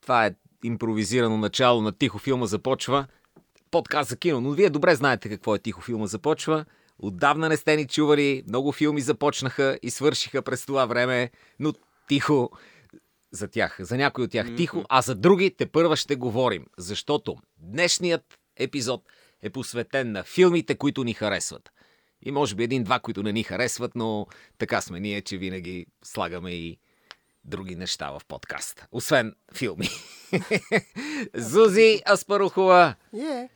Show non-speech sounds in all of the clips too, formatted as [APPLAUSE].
Това е импровизирано начало на Тихо филма започва. Подкаст за кино, но вие добре знаете какво е Тихо филма започва. Отдавна не сте ни чували, много филми започнаха и свършиха през това време, но тихо за тях, за някой от тях тихо, а за други те първа ще говорим, защото днешният епизод е посветен на филмите, които ни харесват. И може би един-два, които не ни харесват, но така сме ние, че винаги слагаме и други неща в подкаста. Освен филми. [LAUGHS] Зузи Аспарухова, Yeah.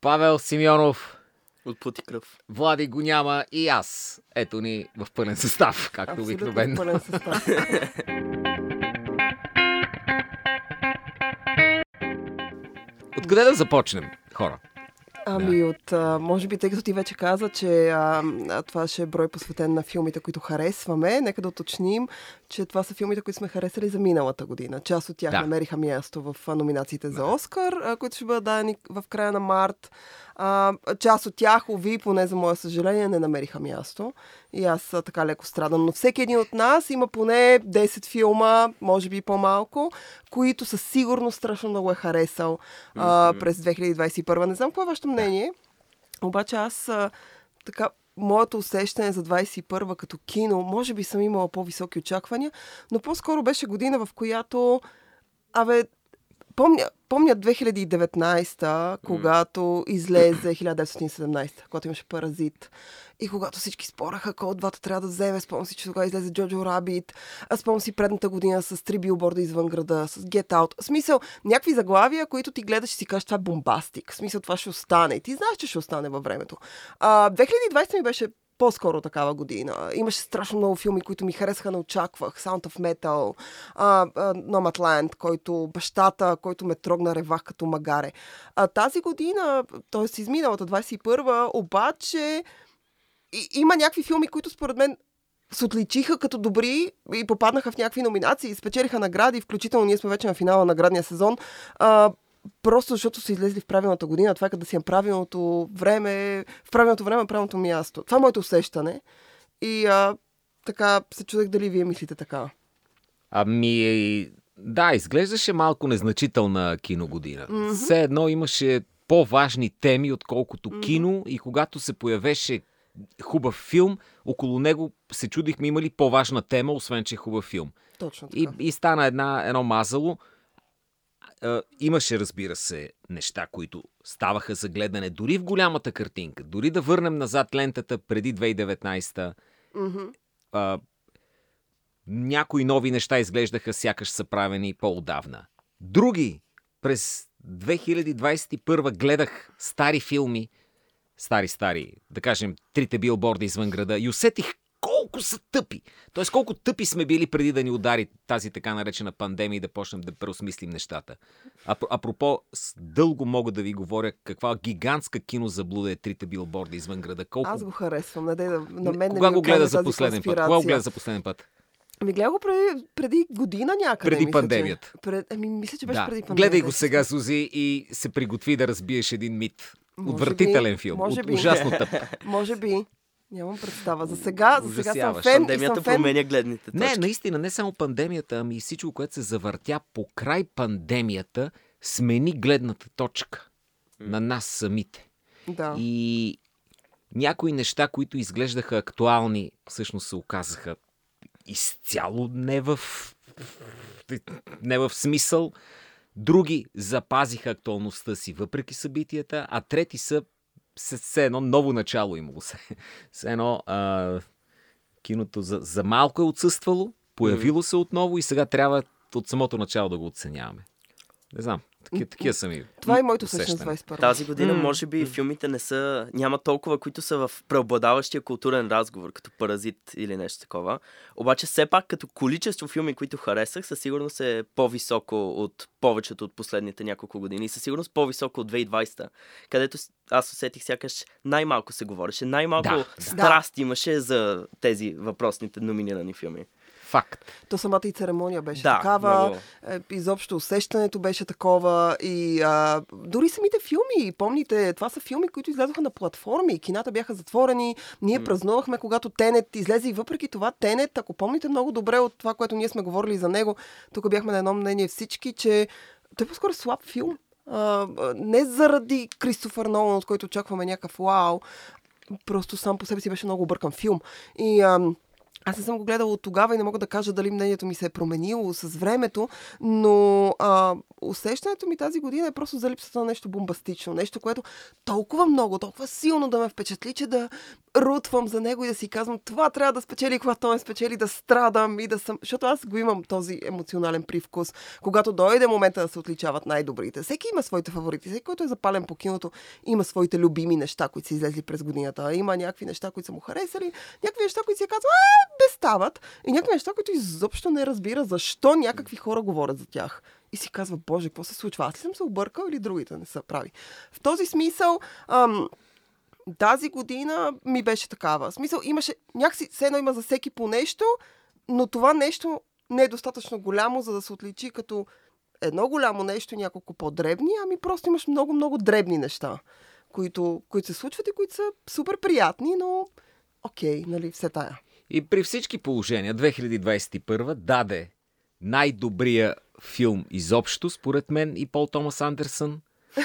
Павел Симеонов, От пути кръв. Влади го няма и аз. Ето ни в пълен състав, както обикновено. пълен състав. Откъде да започнем, хора? Ами от, а, може би, тъй като ти вече каза, че а, а, това ще е брой посветен на филмите, които харесваме, нека да уточним, че това са филмите, които сме харесали за миналата година. Част от тях Да. намериха място в номинациите за Оскар, а, които ще бъдат дадени в края на март. А, част от тях, ови, поне за мое съжаление, не намериха място. И аз а, така леко страдам. Но всеки един от нас има поне 10 филма, може би по-малко, които със сигурност страшно много е харесал а, през 2021. Не знам какво е вашето мнение, обаче аз а, така моето усещане за 21 като кино, може би съм имала по-високи очаквания, но по-скоро беше година, в която Абе, помня, помня 2019, когато излезе 1917, когато имаше паразит. И когато всички спораха кой от двата трябва да вземе, спомням си, че тогава излезе Джоджо Рабит, а спомням си предната година с три билборда извън града, с Get Out. В смисъл, някакви заглавия, които ти гледаш и си кажеш, това е бомбастик. В смисъл, това ще остане. И ти знаеш, че ще остане във времето. А, 2020 ми беше по-скоро такава година. Имаше страшно много филми, които ми харесаха, не очаквах. Sound of Metal, а, а, Nomadland, който бащата, който ме трогна ревах като магаре. А, тази година, т.е. изминалата 21 обаче и, има някакви филми, които според мен се отличиха като добри и попаднаха в някакви номинации, спечелиха награди, включително ние сме вече на финала на наградния сезон. А, просто защото са излезли в правилната година. Това е като да си на правилното време, в правилното време, на правилното място. Това е моето усещане. И а, така се чудех дали вие мислите така. Ами, да, изглеждаше малко незначителна киногодина. Mm-hmm. Все едно имаше по-важни теми, отколкото mm-hmm. кино и когато се появеше хубав филм, около него се чудихме има ли по-важна тема, освен че е хубав филм. Точно така. И, и стана една, едно мазало. А, имаше, разбира се, неща, които ставаха за гледане дори в голямата картинка. Дори да върнем назад лентата преди 2019 Mm-hmm. а, някои нови неща изглеждаха сякаш са правени по-отдавна. Други през 2021 гледах стари филми, стари-стари, да кажем, трите билборда извън града и усетих колко са тъпи. Тоест колко тъпи сме били преди да ни удари тази така наречена пандемия и да почнем да преосмислим нещата. А, апропо, дълго мога да ви говоря каква гигантска кинозаблуда е трите билборда извън града. Колко... Аз го харесвам. Не, да, на мен Кога не го гледа за последен път? Кога го гледа за последен път? Ми гледа го преди, преди година някъде. Преди мисля, пандемията. Че, пред, ами, мисля, че беше Да. преди пандемията. Гледай го сега, Сузи, и се приготви да разбиеш един мит. Може Отвратителен би, филм. може би. ужасно тъп. [LAUGHS] Може би. Нямам представа. За сега, за сега съм фен и Пандемията съм фен. променя гледните точки. Не, наистина, не само пандемията, ами и всичко, което се завъртя по край пандемията, смени гледната точка на нас самите. Да. И някои неща, които изглеждаха актуални, всъщност се оказаха изцяло не в, не в смисъл. Други запазиха актуалността си въпреки събитията, а трети са все едно ново начало имало [LAUGHS] се. Все едно а, киното за, за малко е отсъствало, появило се отново и сега трябва от самото начало да го оценяваме. Не знам, такива, такива са ми Това е моето с 21. Тази година, М, може би, филмите не са... Няма толкова, които са в преобладаващия културен разговор, като Паразит или нещо такова. Обаче, все пак, като количество филми, които харесах, със сигурност е по-високо от повечето от последните няколко години. И със сигурност по-високо от 2020, където аз усетих сякаш най-малко се говореше, най-малко Да, да. страст имаше за тези въпросните номинирани филми. Факт. То самата и церемония беше Да, такава. много. Е, изобщо усещането беше такова. И а, дори самите филми, помните, това са филми, които излязоха на платформи. Кината бяха затворени. Ние празнувахме, когато Тенет излезе. И въпреки това, Тенет, ако помните много добре от това, което ние сме говорили за него, тук бяхме на едно мнение всички, че той е по-скоро слаб филм. А, не заради Кристофър Нолан, от който очакваме някакъв вау, просто сам по себе си беше много бъркан филм. И ам, аз не съм го гледала от тогава и не мога да кажа дали мнението ми се е променило с времето, но а, усещането ми тази година е просто за липсата на нещо бомбастично. Нещо, което толкова много, толкова силно да ме впечатли, че да рутвам за него и да си казвам, това трябва да спечели, когато той спечели, да страдам и да съм... Защото аз го имам този емоционален привкус. Когато дойде момента да се отличават най-добрите. Всеки има своите фаворити. Всеки, който е запален по киното, има своите любими неща, които са излезли през годината. Има някакви неща, които са му харесали, някакви неща, които си казва, а, без стават. И някакви неща, които изобщо не разбира защо някакви хора говорят за тях. И си казва, боже, какво се случва? Аз ли съм се объркал или другите не са прави? В този смисъл, ам, тази година ми беше такава. В смисъл, имаше, някакси, все едно има за всеки по нещо, но това нещо не е достатъчно голямо, за да се отличи като едно голямо нещо няколко по-дребни, ами просто имаш много-много дребни неща, които, които се случват и които са супер приятни, но окей, нали, все тая. И при всички положения 2021 даде най-добрия филм изобщо, според мен, и Пол Томас Андерсън. [LAUGHS]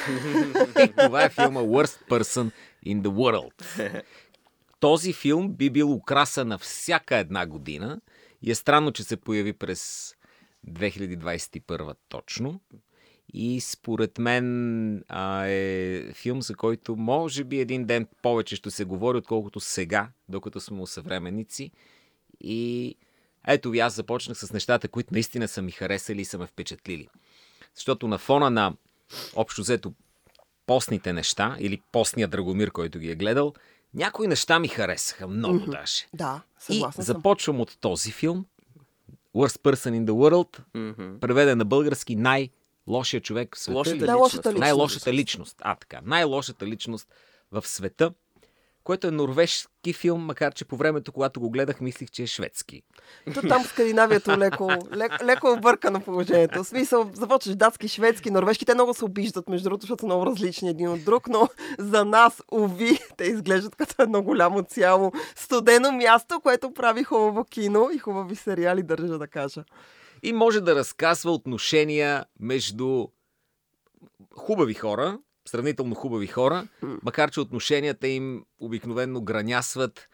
и това е филма Worst Person in the World. [LAUGHS] Този филм би бил украса на всяка една година и е странно, че се появи през 2021 точно. И според мен а, е филм, за който може би един ден повече ще се говори, отколкото сега, докато сме усъвременници. И ето ви, аз започнах с нещата, които наистина са ми харесали и са ме впечатлили. Защото на фона на общо взето постните неща, или постния Драгомир, който ги е гледал, някои неща ми харесаха много mm-hmm. даже. Да, И съгласна съм. започвам от този филм, Worst Person in the World, Мгм. преведен на български най-лошия човек в света. Лошата. Най-лошата личност. Най-лошата личност. А, така. Най-лошата личност в света, което е норвежки филм, макар че по времето, когато го гледах, мислих, че е шведски. То там в Скандинавието леко, леко, леко е объркано положението. В смисъл, започваш датски, шведски, норвежки. Те много се обиждат, между другото, защото са много различни един от друг, но за нас, уви, те изглеждат като едно голямо цяло студено място, което прави хубаво кино и хубави сериали, държа да кажа. И може да разказва отношения между хубави хора, сравнително хубави хора, макар че отношенията им обикновенно гранясват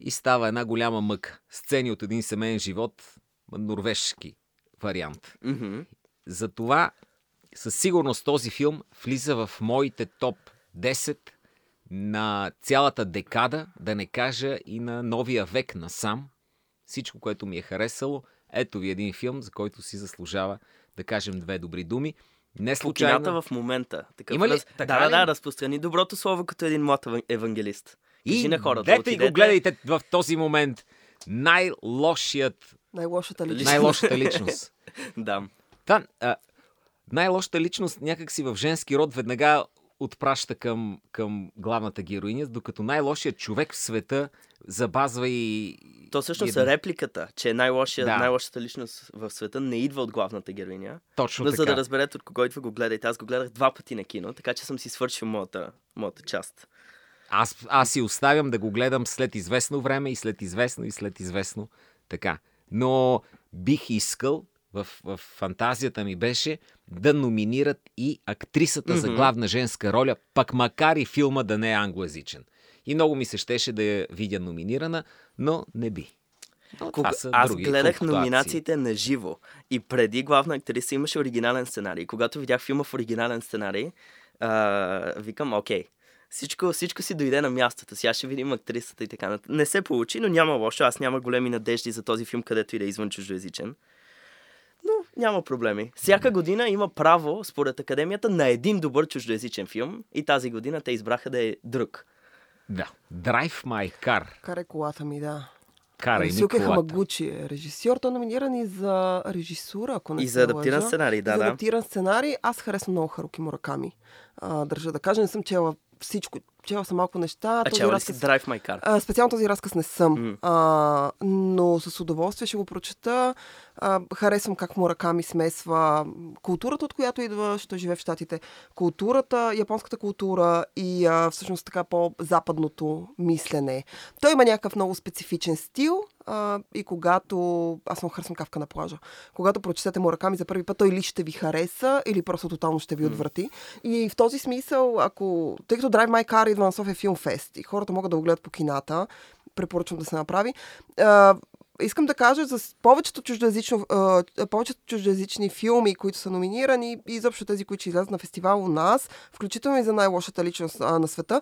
и става една голяма мъка. Сцени от един семейен живот, норвежки вариант. Затова със сигурност този филм влиза в моите топ 10 на цялата декада, да не кажа и на новия век насам. Всичко, което ми е харесало, ето ви един филм, за който си заслужава да кажем две добри думи. Не случайно. кината в момента. Такъв Има ли? раз... Така Да, да, ли? да, разпространи доброто слово като един млад еван- евангелист. Кажи И на хората. дете и го гледайте в този момент. Най-лошият, Най-лошата личност. най-лошата [LAUGHS] личност. Да. Та, а, най-лошата личност някакси в женски род веднага отпраща към, към главната героиня, докато най-лошият човек в света забазва и... То всъщност и е репликата, че най-лошия, Да. най-лошата личност в света не идва от главната героиня. Точно Но така. за да разберете от кого идва, го гледайте. Аз го гледах два пъти на кино, така че съм си свършил моята, моята част. Аз, аз си оставям да го гледам след известно време и след известно и след известно. Така. Но бих искал, в, в фантазията ми беше, да номинират и актрисата за Мгм. главна женска роля, пък макар и филма да не е англоязичен. И много ми се щеше да я видя номинирана, но не би. Но Кога... са Аз други гледах номинациите на живо и преди главна актриса имаше оригинален сценарий. Когато видях филма в оригинален сценарий, а, викам, окей, всичко, всичко си дойде на мястото. Сега ще видим актрисата и така нататък. Не се получи, но няма лошо. Аз няма големи надежди за този филм, където и да е извън чуждоязичен. Но няма проблеми. Всяка година има право, според академията, на един добър чуждоязичен филм и тази година те избраха да е друг. Да. Drive My Car. Карай колата ми, да. Карай колата. Хамагучи е режисьор. Той е номиниран и за режисура, ако не И за адаптиран лъжа. сценарий, да, за да. адаптиран сценарий. Аз харесвам много Харуки Мураками. А, държа да кажа, не съм чела всичко, чела съм малко неща. А този чела разказ... Drive My Car? А, специално този разказ не съм, М. а, но с удоволствие ще го прочета. А, харесвам как Мураками смесва културата, от която идва, що живее в Штатите. Културата, японската култура и а, всъщност така по-западното мислене. Той има някакъв много специфичен стил а, и когато... Аз съм харесвам кавка на плажа. Когато прочетете Мураками за първи път, той или ще ви хареса, или просто тотално ще ви отврати. И в този смисъл, ако... Тъй като Drive My Car идва на София Филм Фест и хората могат да го гледат по кината, препоръчвам да се направи. Искам да кажа за повечето, чуждоязично, повечето чуждоязични филми, които са номинирани и изобщо тези, които ще излязат на фестивал у нас, включително и за най-лошата личност на света,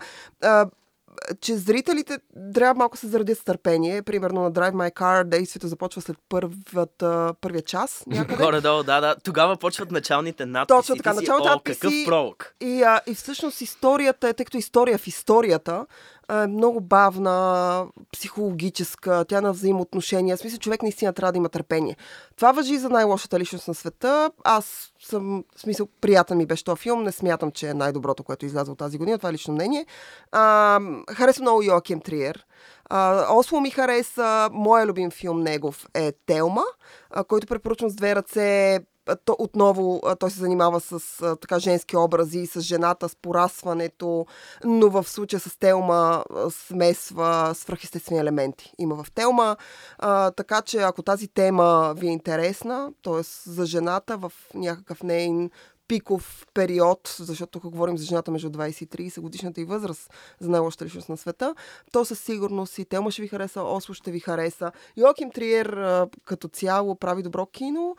че зрителите трябва малко се зарадят с търпение. Примерно на Drive My Car действието започва след първата, първия час. Горе-долу, да, да. Тогава почват началните надписи. Точно така, началните надписи- какъв пролог. И, а, и всъщност историята, е, тъй като история в историята е много бавна, психологическа, тя на взаимоотношения. В смисъл, човек наистина трябва да има търпение. Това въжи за най-лошата личност на света. Аз съм, в смисъл, приятен ми беше този филм. Не смятам, че е най-доброто, което е излязло тази година. Това е лично мнение. А, харесва много Йоаким Триер. А, Осло ми хареса. Моя любим филм негов е Телма, а, който препоръчвам с две ръце. То, отново той се занимава с така женски образи, с жената, с порасването, но в случая с Телма смесва свръхестествени елементи. Има в Телма, а, така че ако тази тема ви е интересна, т.е. за жената в някакъв нейн пиков период, защото тук говорим за жената между 20 и 30 годишната и възраст за най-лошата личност на света, то със сигурност и Телма ще ви хареса, Осло ще ви хареса. Йоаким Триер като цяло прави добро кино,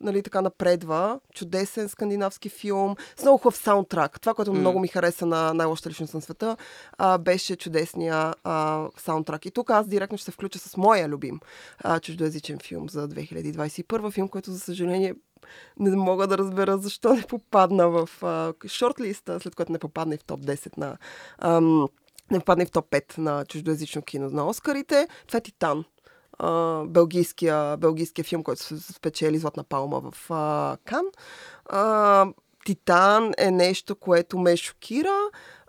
нали, така напредва. Чудесен скандинавски филм, с много хубав саундтрак. Това, което М. много ми хареса на най-лошата личност на света, а, беше чудесния а, саундтрак. И тук аз директно ще се включа с моя любим а, чуждоязичен филм за 2021 филм, който за съжаление не мога да разбера защо не попадна в а, шортлиста, след което не попадна и в топ 10 на... Ам, не попадна и в топ 5 на чуждоязично кино на Оскарите. Това е Титан. А, белгийския, белгийския филм, който се спечели Златна палма в а, Кан. А, Титан е нещо, което ме шокира.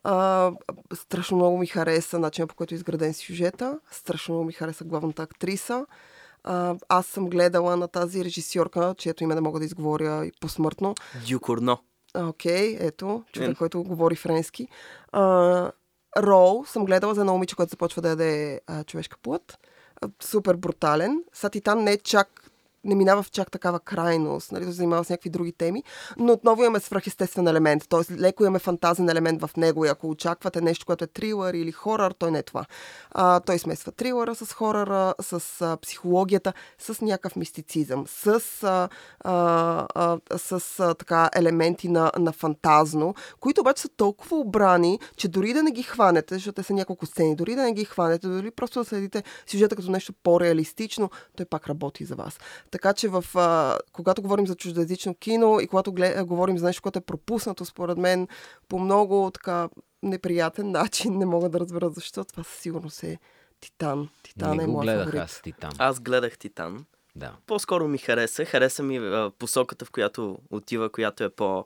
А, страшно много ми хареса начинът по който е изграден сюжета. Страшно много ми хареса главната актриса. А, аз съм гледала на тази режисьорка, чието име не мога да изговоря и посмъртно. Дюкорно. Окей, ето, човек, който говори френски. А, Рол съм гледала за едно момиче, което започва да яде а, човешка плът. А, супер брутален. Са Титан не е чак не минава в чак такава крайност, нали, да се занимава с някакви други теми, но отново имаме свръхестествен елемент, т.е. леко имаме фантазен елемент в него и ако очаквате нещо, което е трилър или хорър, той не е това. А, той смесва трилъра с хоръра, с а, психологията, с някакъв мистицизъм, с, а, а, а, с а, така елементи на, на фантазно, които обаче са толкова обрани, че дори да не ги хванете, защото те са няколко сцени, дори да не ги хванете, дори просто да следите сюжета като нещо по-реалистично, той пак работи за вас. Така че в, а, когато говорим за чуждоязично кино и когато глед, а, говорим за нещо, което е пропуснато, според мен, по много така неприятен начин, не мога да разбера защо, това със сигурност е Титан. Титан не е моят гледах фаворит. аз Титан. Аз гледах Титан. Да. По-скоро ми хареса. Хареса ми а, посоката, в която отива, която е по...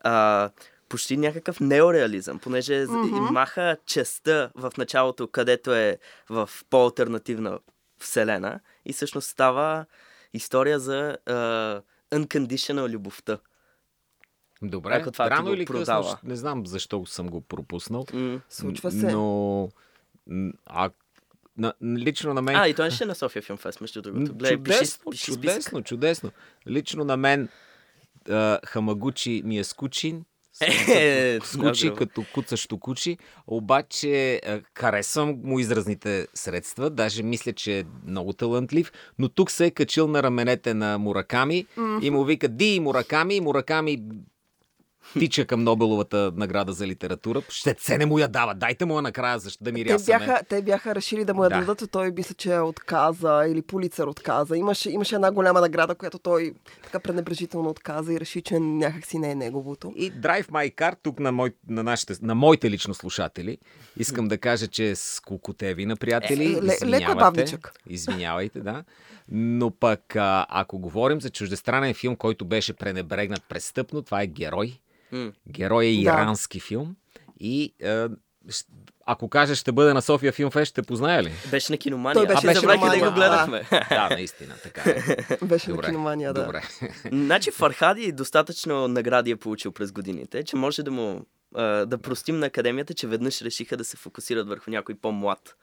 А, почти някакъв неореализъм, понеже mm-hmm. маха частта в началото, където е в по-алтернативна вселена и всъщност става история за а, unconditional любовта. Добре, Ако това ти рано или късно, продава. ще- не знам защо съм го пропуснал. М. Случва се. Но, а, на, лично на мен... А, и той ще е на София Филм Фест, между другото. Пиши, чудесно, пиши списък. чудесно, чудесно. Лично на мен а, Хамагучи ми е скучин. Е, Скучи добре. като куцащо кучи, обаче а, харесвам му изразните средства, даже мисля, че е много талантлив, но тук се е качил на раменете на Мураками и му вика Ди Мураками, Мураками тича към Нобеловата награда за литература. Ще се не му я дава, дайте му я накрая, защо да ми Те рясаме. бяха, те бяха решили да му я Да. дадат, той мисля, че отказа или полицар отказа. Имаше, имаше една голяма награда, която той така пренебрежително отказа и реши, че някакси не е неговото. И Drive My Car, тук на, мой, на, нашите, на моите лично слушатели, искам да кажа, че е с колкотеви на приятели. Е, леко е Извинявате. бавничък. Извинявайте, да. Но пък, а, ако говорим за чуждестранен филм, който беше пренебрегнат престъпно, това е Герой. Герой е Да. ирански филм. И а, щ- ако кажеш ще бъде на София Филм Фест, ще позная ли? Беше на киномания. Той беше а, на забравих да го гледахме. Да, наистина, така е. [LAUGHS] Беше Добре, на киномания, да. Добре. [LAUGHS] Значи Фархади достатъчно награди е получил през годините, че може да му а, да простим на академията, че веднъж решиха да се фокусират върху някой по-млад.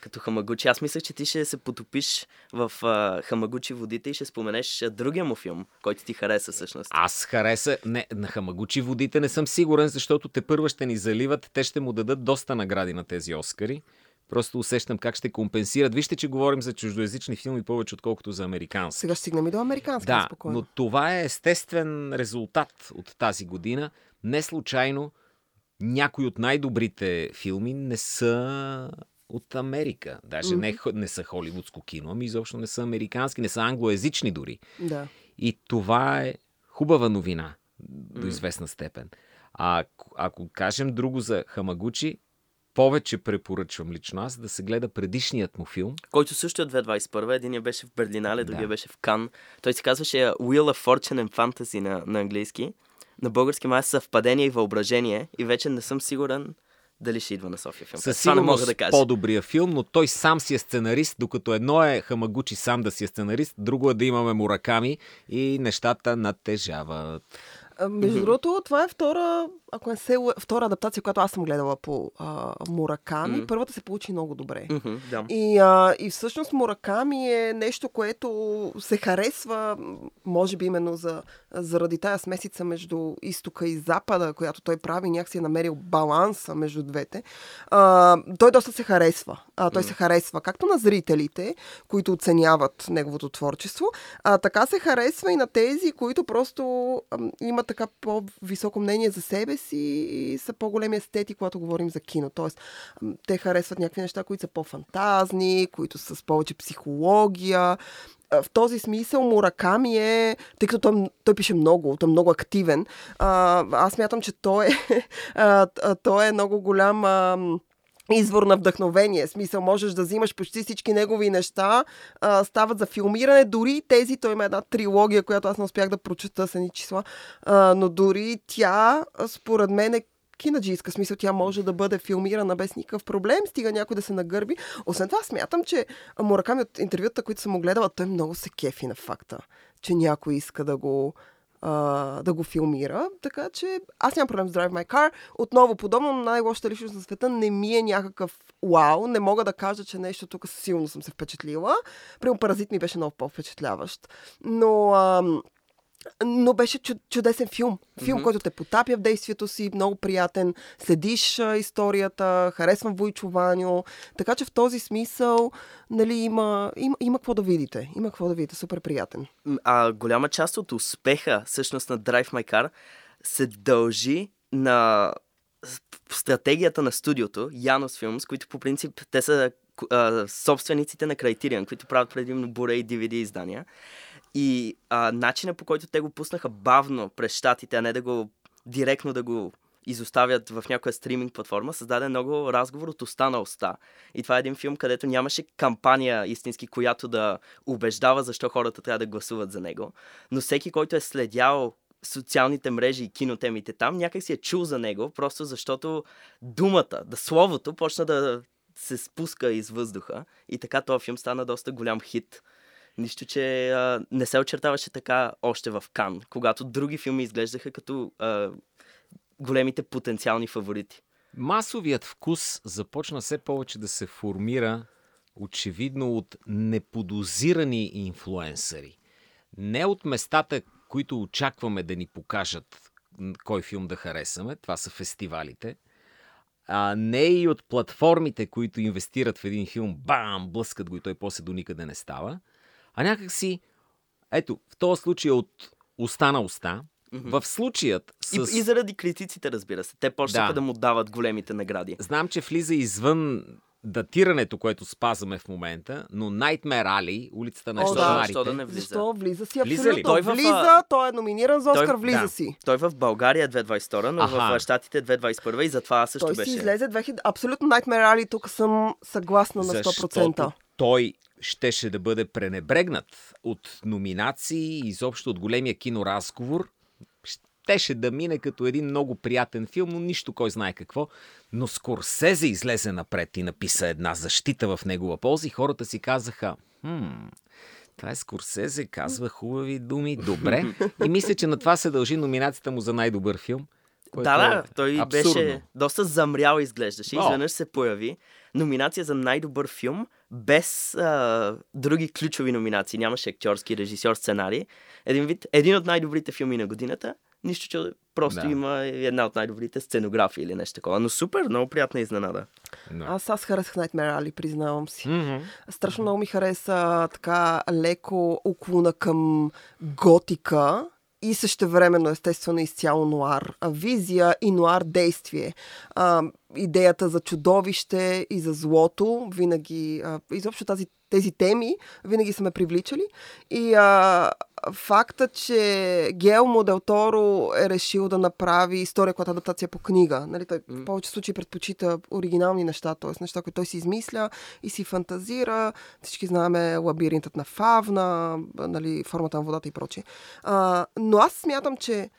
Като Хамагучи. Аз мислех, че ти ще се потопиш в а, Хамагучи водите и ще споменеш другия му филм, който ти хареса всъщност. Аз хареса... Не, на Хамагучи водите не съм сигурен, защото те първа ще ни заливат. Те ще му дадат доста награди на тези Оскари. Просто усещам как ще компенсират. Вижте, че говорим за чуждоязични филми повече, отколкото за американски. Сега стигнем и до американски, Да, спокойно. но това е естествен резултат от тази година. Не случайно някои от най-добрите филми не са от Америка. Даже не, хо- не са холивудско кино, ами изобщо не са американски, не са англоязични дори. Да. И това е хубава новина до известна степен. А ако, ако кажем друго за Хамагучи, повече препоръчвам лично аз да се гледа предишният му филм. Който също е 2021. Единия беше в Берлинале, другия Да. беше в Кан. Той се казваше Wheel of Fortune and Fantasy на, на английски. На български май е съвпадение и въображение. И вече не съм сигурен дали ще идва на София филм. Със не мога сигурност да кажа. по-добрия филм, но той сам си е сценарист, докато едно е Хамагучи сам да си е сценарист, друго е да имаме Мураками и нещата натежават. А, Между другото, това е втора, ако не се, втора адаптация, която аз съм гледала по а, Мураками. Мгм. Първата се получи много добре. Мгм, да. И, а, и всъщност Мураками е нещо, което се харесва, може би именно за, заради тая смесица между изтока и запада, която той прави, някакси е намерил баланса между двете. А, той доста се харесва. А, той се харесва както на зрителите, които оценяват неговото творчество, а така се харесва и на тези, които просто ам, имат така по-високо мнение за себе си и са по-големи естети, когато говорим за кино. Тоест, те харесват някакви неща, които са по-фантазни, които са с повече психология. В този смисъл Мураками е, тъй като той, той пише много, той е много активен, аз мятам, че той е, [LAUGHS] той е много голям извор на вдъхновение. Смисъл, можеш да взимаш почти всички негови неща, а, стават за филмиране. Дори тези, той има една трилогия, която аз не успях да прочета с едни числа, а, но дори тя, според мен, е кинаджийска. Смисъл, тя може да бъде филмирана без никакъв проблем, стига някой да се нагърби. Освен това, смятам, че Мураками от интервюта, които съм му гледала, той много се кефи на факта, че някой иска да го а, да го филмира. Така че аз нямам проблем с Drive My Car. Отново, подобно на най-лошата личност на света, не ми е някакъв вау. Не мога да кажа, че нещо тук силно съм се впечатлила. Прямо Паразит ми беше много по-впечатляващ. Но... Ам, но беше чу- чудесен филм. Филм, Мгм. който те потапя в действието си, много приятен. Следиш историята, харесвам Войчо Ваню. Така че в този смисъл нали, има, има, има какво да видите. Има какво да видите. Супер приятен. А голяма част от успеха, всъщност на Drive My Car, се дължи на стратегията на студиото, Янос Films, които по принцип те са а, собствениците на Criterion, които правят предимно буре и DVD издания. И а, начина по който те го пуснаха бавно през щатите, а не да го директно да го изоставят в някоя стриминг платформа, създаде много разговор от уста на уста. И това е един филм, където нямаше кампания истински, която да убеждава защо хората трябва да гласуват за него. Но всеки, който е следял социалните мрежи и кинотемите там, някак си е чул за него, просто защото думата, да словото почна да се спуска из въздуха. И така този филм стана доста голям хит. Нищо, че а, не се очертаваше така още в Кан, когато други филми изглеждаха като а, големите потенциални фаворити. Масовият вкус започна все повече да се формира очевидно от неподозирани инфлуенсъри. Не от местата, които очакваме да ни покажат кой филм да харесаме, това са фестивалите, а не и от платформите, които инвестират в един филм, бам, блъскат го и той после до никъде не става, а някакси, ето, в този случай от уста на уста, в случаят с... И, и заради критиците, разбира се. Те почнаха Да. да. да му дават големите награди. Знам, че влиза извън датирането, което спазваме в момента, но Nightmare Alley, улицата на О, да. Штанарите, Защо да не влиза? Защо? Влиза си Влиза абсолютно. ли? Той в, влиза, той е номиниран за той- Оскар, влиза да. си. Той в България е 2022, но Аха. в а, Щатите е 2021 и затова също Той беше. си излезе 2000... Абсолютно Nightmare Alley, тук съм съгласна на 100%. защото той щеше да бъде пренебрегнат от номинации и изобщо от големия киноразговор. Щеше да мине като един много приятен филм, но нищо кой знае какво. Но Скорсезе излезе напред и написа една защита в негова полза и хората си казаха, хм, това е Скорсезе, казва хубави думи, добре. И мисля, че на това се дължи номинацията му за най-добър филм. Да, да, е той абсурдно. беше доста замрял изглеждаше. Изведнъж се появи номинация за най-добър филм, без а, други ключови номинации. Нямаше актьорски режисьор, сценарий. Един вид, един от най-добрите филми на годината. Нищо, че просто Да. има една от най-добрите сценографии или нещо такова. Но супер, много приятна изненада. Но. Аз, аз харесах Nightmare Alley, признавам си. Мгм. Страшно много ми хареса така леко уклона към готика и същевременно естествено изцяло нуар визия и нуар действие. А, идеята за чудовище и за злото винаги, а, изобщо тази, тези теми винаги са ме привличали и а, факта, че Гелмо Дел Торо е решил да направи история, която е адаптация по книга. Нали, той в повече случаи предпочита оригинални неща, т.е. неща, които той си измисля и си фантазира. Всички знаеме лабиринтът на Фавна, нали, формата на водата и прочее. А, но аз смятам, че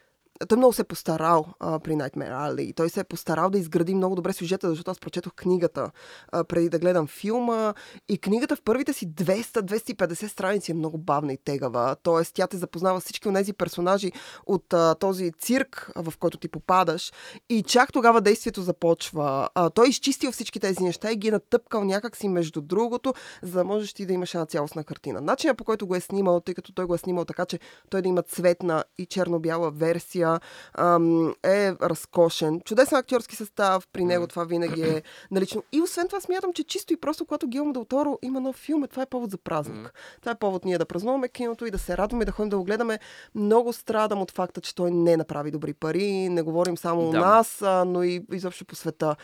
той много се е постарал а, при Nightmare Alley. Той се е постарал да изгради много добре сюжета, защото аз прочетох книгата а, преди да гледам филма. И книгата в първите си 200-250 страници е много бавна и тегава. Тоест, тя те запознава всички от тези персонажи от а, този цирк, в който ти попадаш. И чак тогава действието започва. А, той е изчистил всички тези неща и ги е натъпкал някакси между другото, за да можеш ти да имаш една цялостна картина. Начинът по който го е снимал, тъй като той го е снимал така, че той да има цветна и черно-бяла версия, ам, е разкошен. Чудесен актьорски състав, при него това винаги е налично. И освен това смятам, че чисто и просто, когато Гилмо Дел Торо има нов филм, е, това е повод за празник. Това е повод ние да празнуваме киното и да се радваме, да ходим да го гледаме. Много страдам от факта, че той не направи добри пари. Не говорим само у Да. нас, а, но и изобщо по света.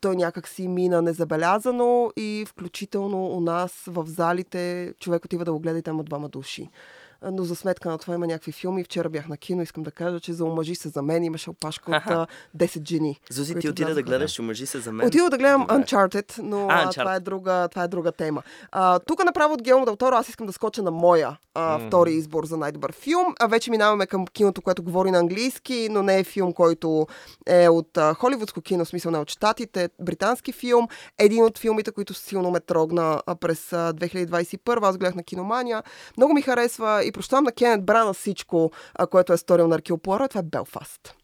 Той някак си мина незабелязано и включително у нас в залите човек отива да го гледа и там има двама души. Но за сметка на това има някакви филми. Вчера бях на кино. Искам да кажа, че за омъжи се за мен имаше опашка от а, 10 жени. Зузи, ти отида да гледаш, омъжи се за мен. Отива да гледам Добре. Uncharted, но А, а, Uncharted. това, е друга, това е друга тема. А, тук направо от Гелмо Дел Торо аз искам да скоча на моя а, втори избор за най-добър филм. А вече минаваме към киното, което говори на английски, но не е филм, който е от а, холивудско кино, в смисъл не от щатите, британски филм. Един от филмите, които силно ме трогна през а, 2021. Аз гледах на киномания. Много ми харесва и прощавам на Кенет Брана всичко, а, което е сторил на Аркил. Това е Белфаст.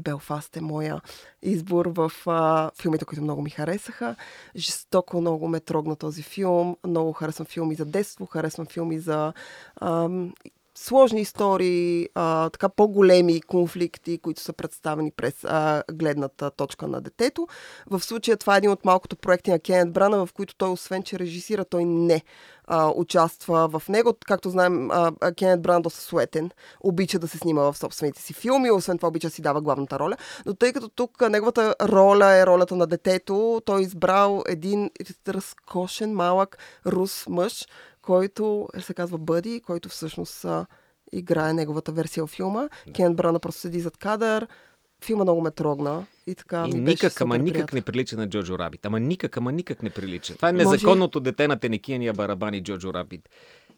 Белфаст е моя избор в а, филмите, които много ми харесаха. Жестоко много ме трогна този филм. Много харесвам филми за детство, харесвам филми за ам, сложни истории, а, така по-големи конфликти, които са представени през а, гледната точка на детето. В случая това е един от малкото проекти на Кенет Брана, в които той, освен че режисира, той не а, участва в него. Както знаем, а, Кенет Бран доста суетен, обича да се снима в собствените си филми, освен това обича да си дава главната роля. Но тъй като тук неговата роля е ролята на детето, той е избрал един разкошен, малък рус мъж, който се казва Бъди, който всъщност а, играе неговата версия в филма. Кенет Брана просто седи зад кадър. Филма много ме трогна. И така И никак, ама никак не прилича на Джоджо Рабит. Ама никак, ама никак не прилича. Това е Може- незаконното дете на тенекияния барабани Джоджо Рабит.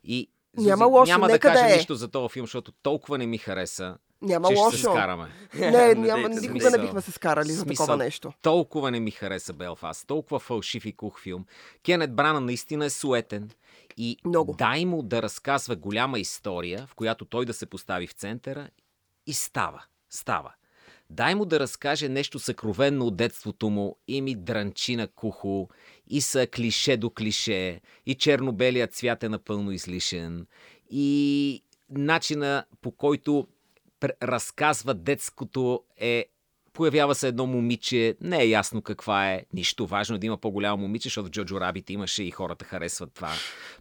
И Зузи, Няма лошо, няма да кажа да е. нищо за този филм, защото толкова не ми хареса, Няма че ще лошо. се скараме. Не, няма, никога смисъл. не бихме се скарали за такова нещо. Толкова не ми хареса Белфаст. Толкова фалшив и кух филм. Кенет Брана наистина е суетен. И Много. дай му да разказва голяма история, в която той да се постави в центъра и става. Става. Дай му да разкаже нещо съкровенно от детството му и ми дранчи на кухо, и са клише до клише, и черно-белият цвят е напълно излишен, и начина по който разказва детското е Появява се едно момиче, не е ясно каква е, нищо важно е да има по-голямо момиче, защото Джоджо Рабит имаше и хората харесват това.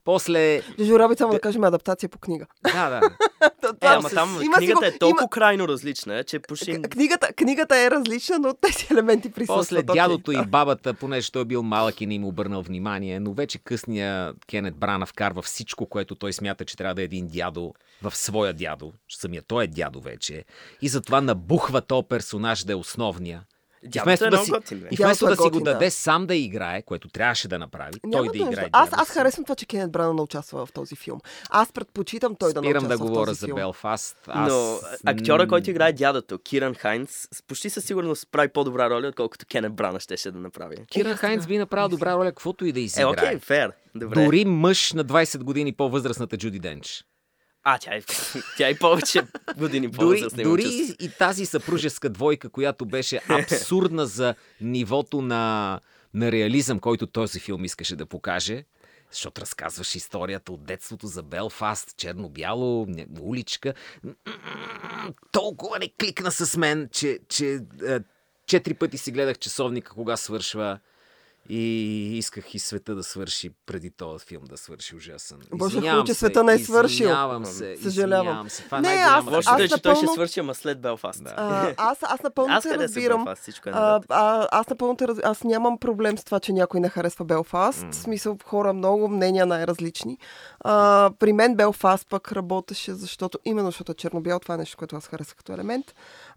После, Жожо Рабит, само да кажем, адаптация по книга. да, да, [LAUGHS] [LAUGHS] Та- Е, това ама там има книгата го- е толкова има- крайно различна, че почти... Книгата, книгата е различна, но [LAUGHS] тези елементи присъстват. После дядото и бабата, понеже той е бил малък и не им обърнал внимание, но вече късния Кенет Брана вкарва всичко, което той смята, че трябва да е един дядо в своя дядо. Самия той е дядо вече. И затова набухва то персонаж да е основния. И вместо, е да си, готин, и вместо е да си го да. даде сам да играе, което трябваше да направи, той Няма да нужда. играе Аз, аз харесвам това, че Кенет Брана не участва в този филм. Аз предпочитам той да не Спирам участва да в говоря този за. Белфаст. Аз... Но актьора, който играе дядото, Киран Хайнс, с- почти със сигурност прави по-добра роля, отколкото Кенет Брана щеше да направи. Кира Е, Хайнц би направил добра роля, каквото и да Е, изиграе. окей, фер. Добре. Дори мъж на 20 години по-възрастната Джуди Денч. А, тя е, [LAUGHS] тя е повече години Дори, по-възрастна. дори чувство. и, тази съпружеска двойка, която беше [LAUGHS] абсурдна за нивото на, на реализъм, който този филм искаше да покаже, защото разказваш историята от детството за Белфаст, черно-бяло, уличка. Толкова не кликна с мен, че, че е, четири пъти си гледах часовника кога свършва и исках и света да свърши преди този филм да свърши ужасен. Боже, хубаво, че се, света не е свършил. Извинявам се, Съжалявам. се. Това е Не, най-голямата аз- Лошото е, че той ще свърши, ама след Белфаст. Да. А, аз, аз напълно Аз те разбирам. Белфаст, всичко е А, а, аз напълно те раз... Аз нямам проблем с това, че някой не харесва Белфаст. В смисъл, хора много мнения най-различни. А, при мен Белфаст пък работеше, защото именно защото е черно-бял, това е нещо, което аз харесах като елемент.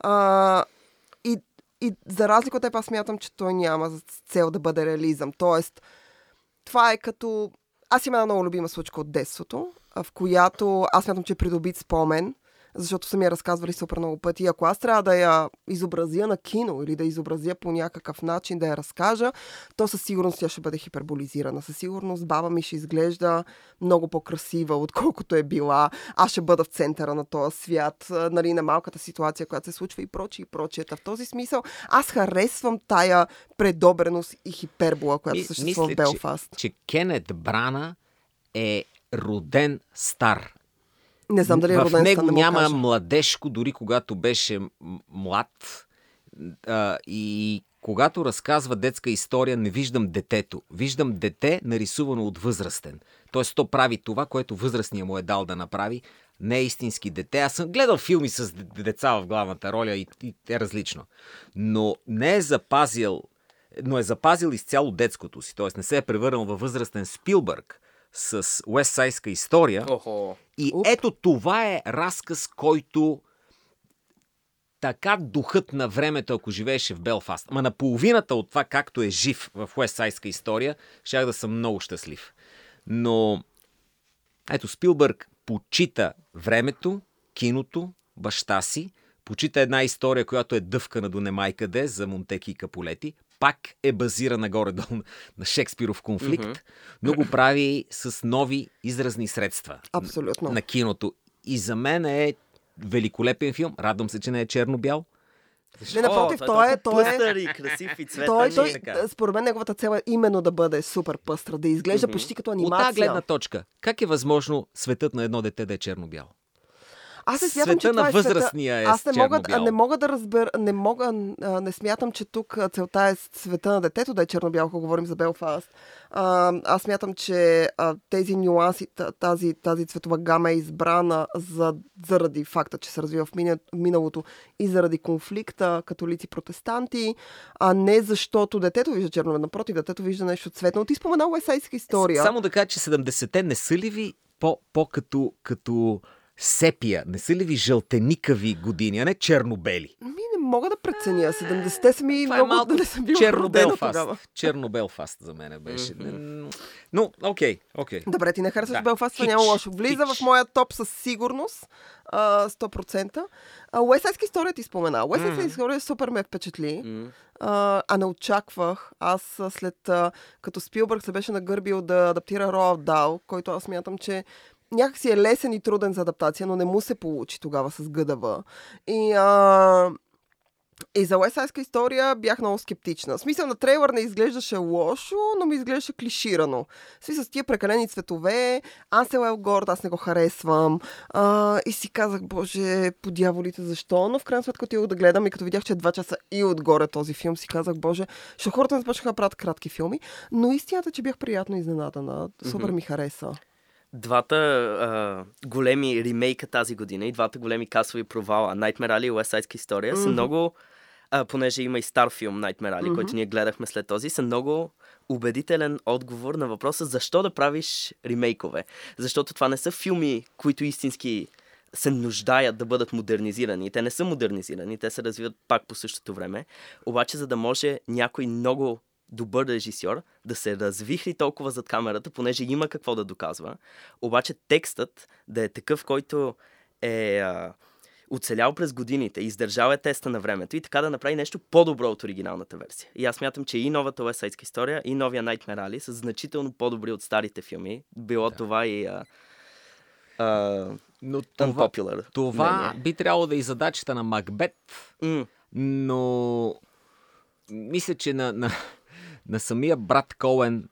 А, и за разлика от теб, аз смятам, че той няма за цел да бъде реализъм. Тоест, това е като... Аз имам една много любима случка от детството, в която аз смятам, че е придобит спомен, защото са ми я разказвали супер много пъти. Ако аз трябва да я изобразя на кино или да изобразя по някакъв начин, да я разкажа, то със сигурност тя ще бъде хиперболизирана. Със сигурност баба ми ще изглежда много по-красива, отколкото е била. Аз ще бъда в центъра на този свят, нали, на малката ситуация, която се случва и прочие, и прочие. В този смисъл аз харесвам тая предобреност и хипербола, която Ми- съществува в Белфаст. Че, че Кенет Брана е роден стар. Не знам дали е в роден него стан, не няма кажа. младежко, дори когато беше млад. А, и когато разказва детска история, не виждам детето. Виждам дете, нарисувано от възрастен. Тоест, то прави това, което възрастния му е дал да направи. Не е истински дете. Аз съм гледал филми с деца в главната роля и, и е различно. Но не е запазил но е запазил изцяло детското си. Тоест не се е превърнал във възрастен Спилбърг с Уестсайска история. Охо. И Уп. ето това е разказ, който така духът на времето, ако живееше в Белфаст, ама на половината от това, както е жив в Уестсайска история, щях да съм много щастлив. Но ето Спилбърг почита времето, киното, баща си, почита една история, която е дъвкана до немай къде за Монтеки и Каполети, пак е базирана горе-долу [LAUGHS] на Шекспиров конфликт, Мгм. но го прави с нови изразни средства Абсолютно. на киното. И за мен е великолепен филм. Радвам се, че не е черно-бял. Не, напротив, той е, той е, Пъстър и красив и цветен. той, и- той, така. според мен неговата цел е именно да бъде супер пъстра, да изглежда Мгм. почти като От тази анимация. гледна точка, как е възможно светът на едно дете да е черно-бял? Аз не смятам, че Света това на е възрастния е Аз не мога, не мога да разбера, не мога, а, не смятам, че тук целта е света на детето да е черно-бял, ако говорим за Белфаст. А, аз смятам, че а, тези нюанси, та- тази, тази цветова гама е избрана за, заради факта, че се развива в мина- миналото и заради конфликта католици-протестанти, а не защото детето вижда черно. Напротив, детето вижда нещо цветно. Ти спомена Уесайска история. Само да кажа, че 70-те не са ли ви по, по-като като сепия? Не са ли ви жълтеникави години, а не черно-бели? Ми не мога да преценя. 70-те са ми Това е много малко да не съм била черно родена Белфаст. тогава. Черно Белфаст за мен беше. Но, окей, окей. Добре, ти не харесваш Да. Белфаст, това Хич, няма лошо. Влиза хич. в моя топ със сигурност. А, 100%. А, Уесайска история ти спомена. Уесайска история супер ме впечатли. М. А, а не очаквах. Аз след като Спилбърг се беше нагърбил да адаптира Роald Дал, който аз мятам, че някакси е лесен и труден за адаптация, но не му се получи тогава с ГДВ. И а, и за Уесайска история бях много скептична. В смисъл на трейлър не изглеждаше лошо, но ми изглеждаше клиширано. В смисъл с тия прекалени цветове, Ансел Елгорд, аз не го харесвам. А, и си казах, боже, по дяволите, защо? Но в крайна сметка отидох да гледам и като видях, че е два часа и отгоре този филм, си казах, боже, що хората не започнаха да правят кратки филми. Но истината, е, че бях приятно изненадана. Супер ми хареса. Двата а, големи ремейка тази година и двата големи касови провала, Nightmare Alley и West Side история, са Мгм. много, а, понеже има и стар филм Nightmare Alley, който ние гледахме след този, са много убедителен отговор на въпроса защо да правиш ремейкове. Защото това не са филми, които истински се нуждаят да бъдат модернизирани. Те не са модернизирани, те се развиват пак по същото време. Обаче, за да може някой много добър режисьор да се развихри толкова зад камерата, понеже има какво да доказва. Обаче текстът да е такъв, който е а, оцелял през годините, издържал е теста на времето и така да направи нещо по-добро от оригиналната версия. И аз мятам, че и новата West история, и новия Nightmare Alley са значително по-добри от старите филми. Било да. това и а, а, но това, това би трябвало да е и задачата на Макбет, mm. но мисля, че на, на, на самия брат Коен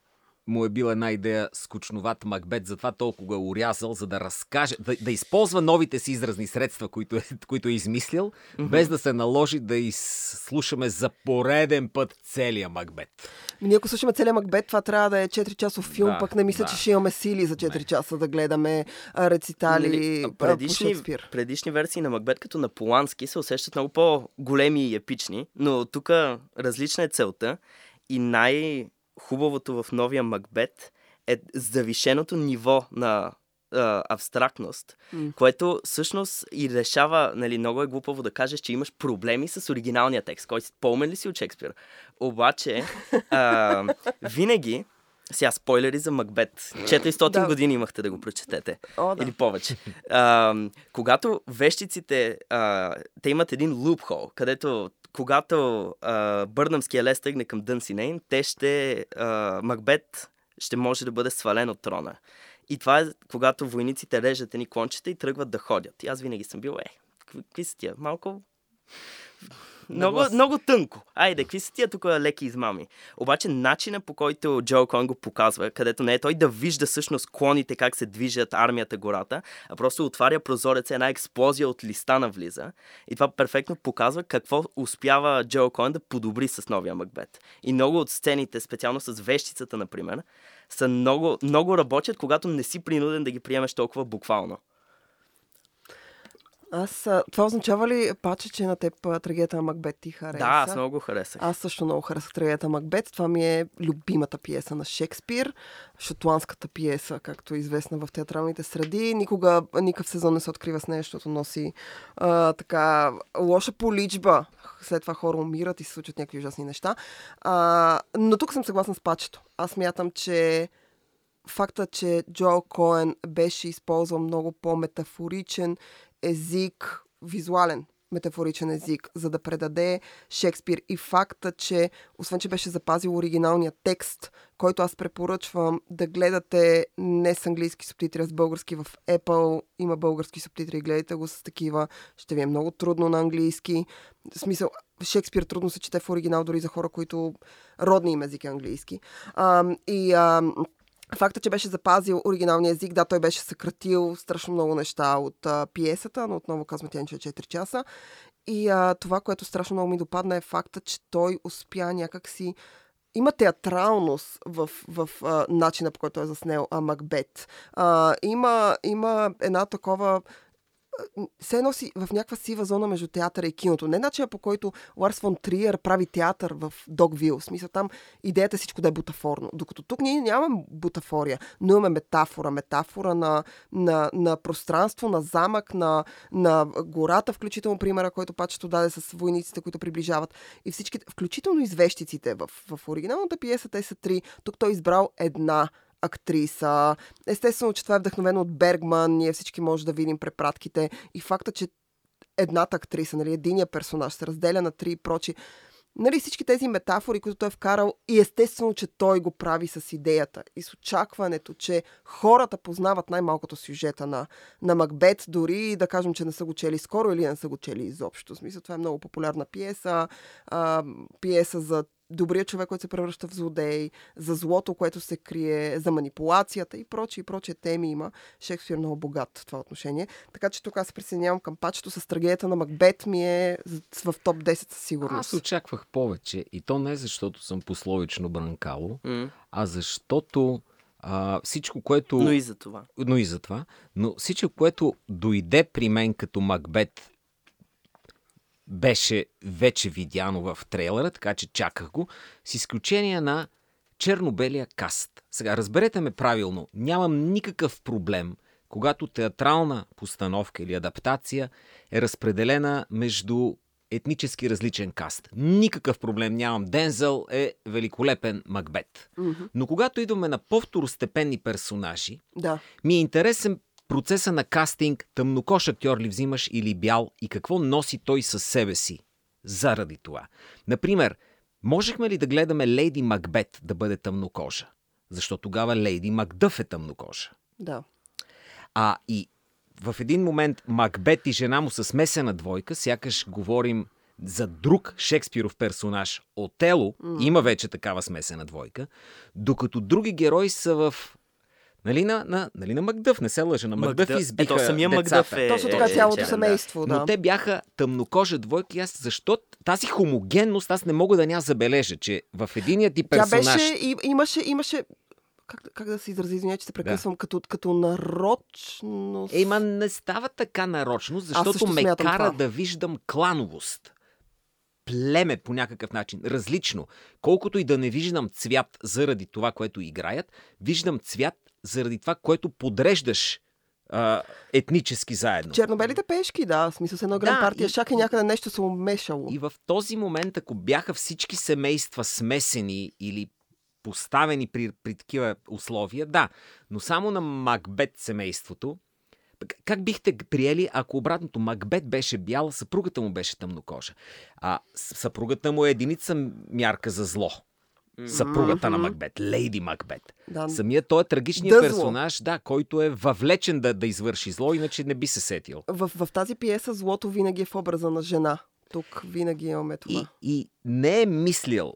му е била една идея скучноват Макбет, затова толкова го е урязал, за да разкаже, да, да използва новите си изразни средства, които е, [LAUGHS] които е измислил, mm-hmm. без да се наложи да изслушаме за пореден път целия Макбет. Ние ако слушаме целия Макбет, това трябва да е 4 часов филм, да, пък не мисля, да. че ще имаме сили за 4 не. часа да гледаме рецитали нали, предишни, Шекспир. Предишни версии на Макбет, като на Полански, се усещат много по-големи и епични, но тук различна е целта и най- хубавото в новия Макбет е завишеното ниво на а, абстрактност, mm. което всъщност и решава, нали, много е глупаво да кажеш, че имаш проблеми с оригиналния текст, който по ли си от Шекспир. Обаче, а, [LAUGHS] винаги, сега спойлери за Макбет. 400 да. години имахте да го прочетете. О, да. Или повече. А, когато вещиците, а, те имат един лупхол, където когато а, Бърнамския лес тръгне към Дънсинейн, те ще... А, Макбет ще може да бъде свален от трона. И това е когато войниците режат едни клончета и тръгват да ходят. И аз винаги съм бил, е, какви са тия? Малко много, много тънко. Айде, какви са тия тук леки измами? Обаче начина по който Джо Кон го показва, където не е той да вижда всъщност клоните как се движат армията гората, а просто отваря прозореца, една експлозия от листа навлиза. И това перфектно показва какво успява Джо Кон да подобри с новия Макбет. И много от сцените, специално с вещицата, например, са много, много работят, когато не си принуден да ги приемеш толкова буквално. Аз, това означава ли, Паче, че на теб трагедията на Макбет ти хареса? Да, аз много го харесах. Аз също много харесах трагедията на Макбет. Това ми е любимата пиеса на Шекспир, шотландската пиеса, както е известна в театралните среди. Никога, никакъв сезон не се открива с нещо, защото носи а, така лоша поличба. След това хора умират и се случват някакви ужасни неща. А, но тук съм съгласна с Пачето. Аз мятам, че факта, че Джоел Коен беше използвал много по-метафоричен език, визуален метафоричен език, за да предаде Шекспир и факта, че освен, че беше запазил оригиналния текст, който аз препоръчвам да гледате не с английски субтитри, а с български в Apple. Има български субтитри, гледайте го с такива. Ще ви е много трудно на английски. В смисъл, Шекспир трудно се чете в оригинал дори за хора, които родни им език е английски. А, и а, Факта, че беше запазил оригиналния език, да, той беше съкратил страшно много неща от а, пиесата, но отново казвам, тя е 4 часа. И а, това, което страшно много ми допадна е факта, че той успя някакси има театралност в, в а, начина по който е заснел а, Макбет. А, има, има една такова се носи в някаква сива зона между театъра и киното. Не начина по който Ларс фон Триер прави театър в Догвил. В смисъл там идеята е всичко да е бутафорно. Докато тук ние нямаме бутафория, но имаме метафора. Метафора на, на, на пространство, на замък, на, на гората, включително примера, който пачето даде с войниците, които приближават. И всички, включително извещиците в, в оригиналната пиеса, те са три. Тук той е избрал една актриса. Естествено, че това е вдъхновено от Бергман. Ние всички може да видим препратките. И факта, че едната актриса, нали, единия персонаж се разделя на три и прочи. Нали, всички тези метафори, които той е вкарал и естествено, че той го прави с идеята и с очакването, че хората познават най-малкото сюжета на, на Макбет, дори да кажем, че не са го чели скоро или не са го чели изобщо. В смисъл, това е много популярна пиеса, а, пиеса за добрия човек, който се превръща в злодей, за злото, което се крие, за манипулацията и прочие, и прочие теми има. Шекспир е много богат в това отношение. Така че тук аз се присъединявам към пачето с трагедията на Макбет ми е в топ 10 със сигурност. Аз очаквах повече и то не защото съм пословично бранкало, mm. а защото а, всичко, което... Но и за това. Но и за това. Но всичко, което дойде при мен като Макбет беше вече видяно в трейлера, така че чаках го, с изключение на черно-белия каст. Сега, разберете ме правилно, нямам никакъв проблем когато театрална постановка или адаптация е разпределена между етнически различен каст. Никакъв проблем нямам. Дензел е великолепен Макбет. Мгм. Но когато идваме на по-второстепенни персонажи, Да. ми е интересен процеса на кастинг, тъмнокош актьор ли взимаш или бял и какво носи той със себе си заради това. Например, можехме ли да гледаме Лейди Макбет да бъде тъмнокожа? Защо тогава Лейди Макдъв е тъмнокожа? Да. А и в един момент Макбет и жена му са смесена двойка, сякаш говорим за друг Шекспиров персонаж Отело, има вече такава смесена двойка, докато други герои са в Нали на, на, нали на Макдъв, не се лъжа, на Макдъв Макдъв- избиха Ето, самия децата. Макдъв е- Точно е- така, е цялото черен, семейство, да. Но те бяха тъмнокожа двойка и аз защо тази хомогенност аз не мога да ня забележа, че в единия ти Тя персонаж... беше, и, имаше, имаше, как, да- как да се изрази, извиня, че се прекъсвам, като, като нарочно... Ей, ма не става така нарочно, защото ме кара това. да виждам клановост. Племе по някакъв начин, различно. Колкото и да не виждам цвят заради това, което играят, виждам цвят заради това, което подреждаш а, етнически заедно. Чернобелите пешки, да, в смисъл с една голяма Да, партия, и- шак и някъде нещо се умешало. И в този момент, ако бяха всички семейства смесени или поставени при, при такива условия, да. Но само на Макбет семейството, как бихте приели, ако обратното Макбет беше бяла, съпругата му беше тъмнокожа? А съпругата му е единица мярка за зло. Съпругата на. Макбет, Лейди Макбет. Да. Самият той е трагичният персонаж, да, който е въвлечен да, да извърши зло, иначе не би се сетил. В, в тази пиеса злото винаги е в образа на жена. Тук винаги имаме това. И, и не е мислил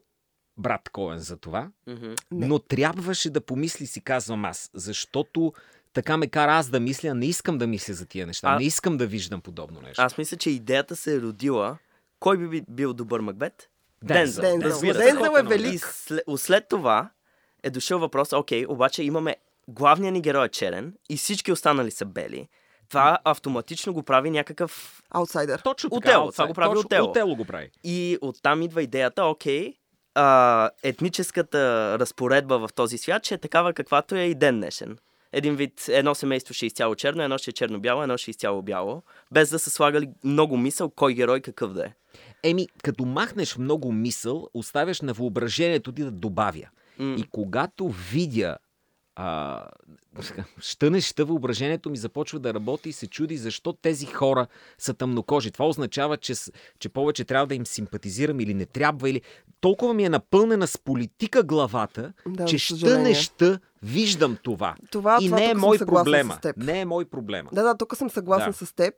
брат Коен за това. Не. но трябваше да помисли, си казвам аз, защото така ме кара аз да мисля, не искам да мисля за тия неща, А- не искам да виждам подобно нещо. Аз мисля, че идеята се е родила. Кой би би- бил добър Макбет? Дензел. Дензел. Дензел е велик. И след, след това е дошъл въпрос, окей, обаче имаме главният ни герой е черен и всички останали са бели. Това автоматично го прави някакъв... Аутсайдер. Точно така. Отело, това го прави Точно Отело. Отело го прави. И оттам идва идеята, окей, а, етническата разпоредба в този свят ще е такава каквато е и ден днешен. Един вид, едно семейство ще е изцяло черно, едно ще е черно-бяло, едно ще е изцяло бяло, без да са слагали много мисъл кой герой какъв да е. Еми, като махнеш много мисъл, оставяш на въображението ти да добавя. М. И когато видя а, ща неща, въображението ми започва да работи и се чуди защо тези хора са тъмнокожи. Това означава, че, че повече трябва да им симпатизирам или не трябва. Или... Толкова ми е напълнена с политика главата, Да, че за ща съжаление. неща виждам това. Това, и това не е мой проблема. Не е мой проблема. Да, да, тук съм съгласна Да. с теб.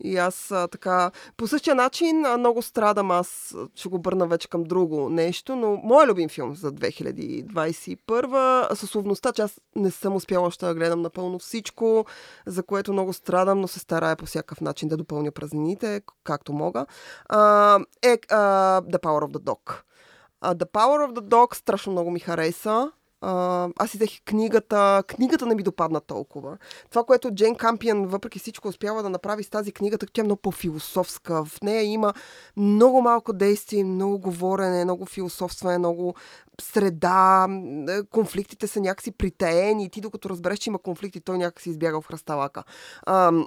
И аз а, така... По същия начин а, много страдам. Аз ще го бърна вече към друго нещо, но моят любим филм за 2021 с условността, че аз не съм успяла още да гледам напълно всичко, за което много страдам, но се старая по всякакъв начин да допълня празнините, както мога, а, е а, The Power of the Dog. А, The Power of the Dog страшно много ми хареса. А, аз си взех книгата. Книгата не ми допадна толкова. Това, което Джейн Кампиан, въпреки всичко, успява да направи с тази книга, тя е много по-философска. В нея има много малко действие, много говорене, много философстване, много среда. е, Конфликтите са някакси притаени. И ти, докато разбереш, че има конфликти, той някакси избяга в хръсталака. Ам,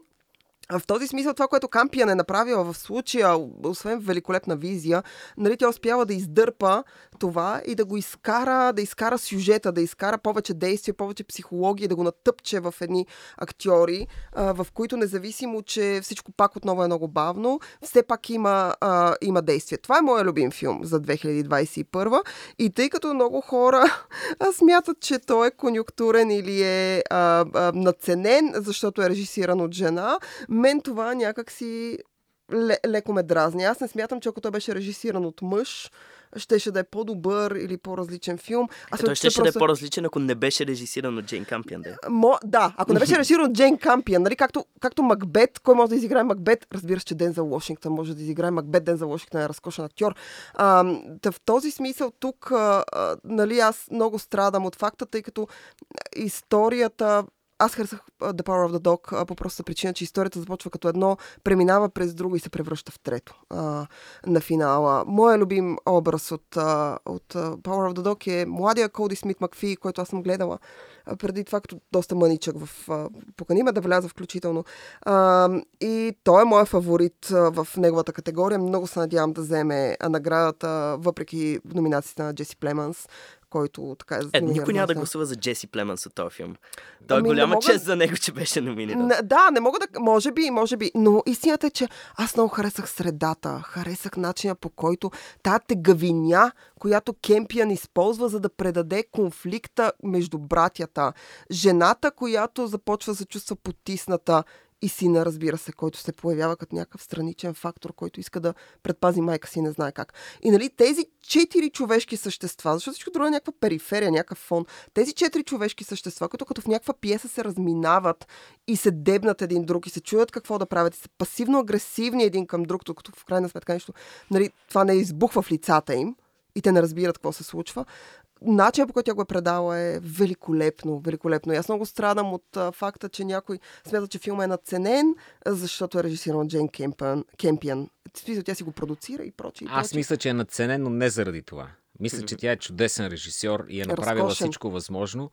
в този смисъл, това, което Кампиан е направила в случая, освен великолепна визия, нали, тя успява да издърпа това и да го изкара, да изкара сюжета, да изкара повече действие, повече психология, да го натъпче в едни актьори, а, в които независимо, че всичко пак отново е много бавно, все пак има, а, има действие. Това е моя любим филм за 2021 и тъй като много хора смятат, че той е конюнктурен или е а, а, надценен, защото е режисиран от жена, мен това някак си леко ме дразни. Аз не смятам, че ако той беше режисиран от мъж, щеше да е по-добър или по-различен филм. Аз Той смятам, ще, че ще да е по-различен, ако не беше режисиран от Джейн Кампиан. Да. е. Мо, да, ако не беше [LAUGHS] режисиран от Джейн Кампиан, нали, както, както Макбет, кой може да изиграе Макбет? Разбира се, че Дензел Вашингтон може да изиграе Макбет. Дензел Вашингтон е разкошен актьор. А, да, в този смисъл тук, а, а, нали, аз много страдам от факта, тъй като историята аз харесах The Power of the Dog по простата причина, че историята започва като едно, преминава през друго и се превръща в трето а, на финала. Моя любим образ от, а, от Power of the Dog е младия Коди Смит Макфи, който аз съм гледала преди това като доста мъничък в а, поканима да вляза включително. А, и той е моят фаворит в неговата категория. Много се надявам да вземе наградата, въпреки номинациите на Джеси Племанс, който така е Е, никой няма да гласува за Джеси Племанс от този филм. Той е Ами, не голяма мога- чест за него, че беше номиниран. Не, да, не мога да. Може би, може би. Но истината е, че аз много харесах средата. Харесах начина по който тази тегавиня, която Кемпиан използва, за да предаде конфликта между братята. Жената, която започва да се чувства потисната и сина, разбира се, който се появява като някакъв страничен фактор, който иска да предпази майка си, не знае как. И нали, тези четири човешки същества, защото всичко друго е някаква периферия, някакъв фон, тези четири човешки същества, които като в някаква пиеса се разминават и се дебнат един друг и се чуят какво да правят и са пасивно-агресивни един към друг, докато в крайна сметка нещо, нали, това не избухва в лицата им и те не разбират какво се случва. Начинът по който тя го е предала е великолепно, великолепно. И аз много страдам от а, факта, че някой смята, че филма е надценен, а, защото е режисиран от Джейн Кемпиан. Кемпиан. Тя си го продуцира и прочие. и Аз мисля, че е надценен, но не заради това. Мисля, че тя е чудесен режисьор и е направила Разкошен. всичко възможно.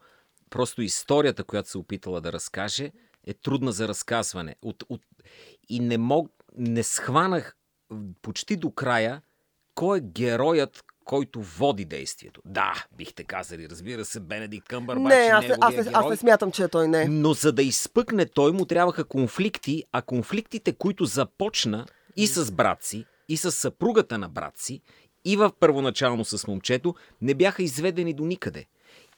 Просто историята, която се опитала да разкаже, е трудна за разказване. От, от... И не мог, не схванах почти до края кой е героят, който води действието. Да, бихте казали, разбира се, Бенедикт Къмбърбач Не, аз, аз, аз герой. не смятам, че той не е. Но за да изпъкне той му трябваха конфликти, а конфликтите, които започна и с брат си, и с съпругата на брат си, и в първоначално с момчето, не бяха изведени до никъде.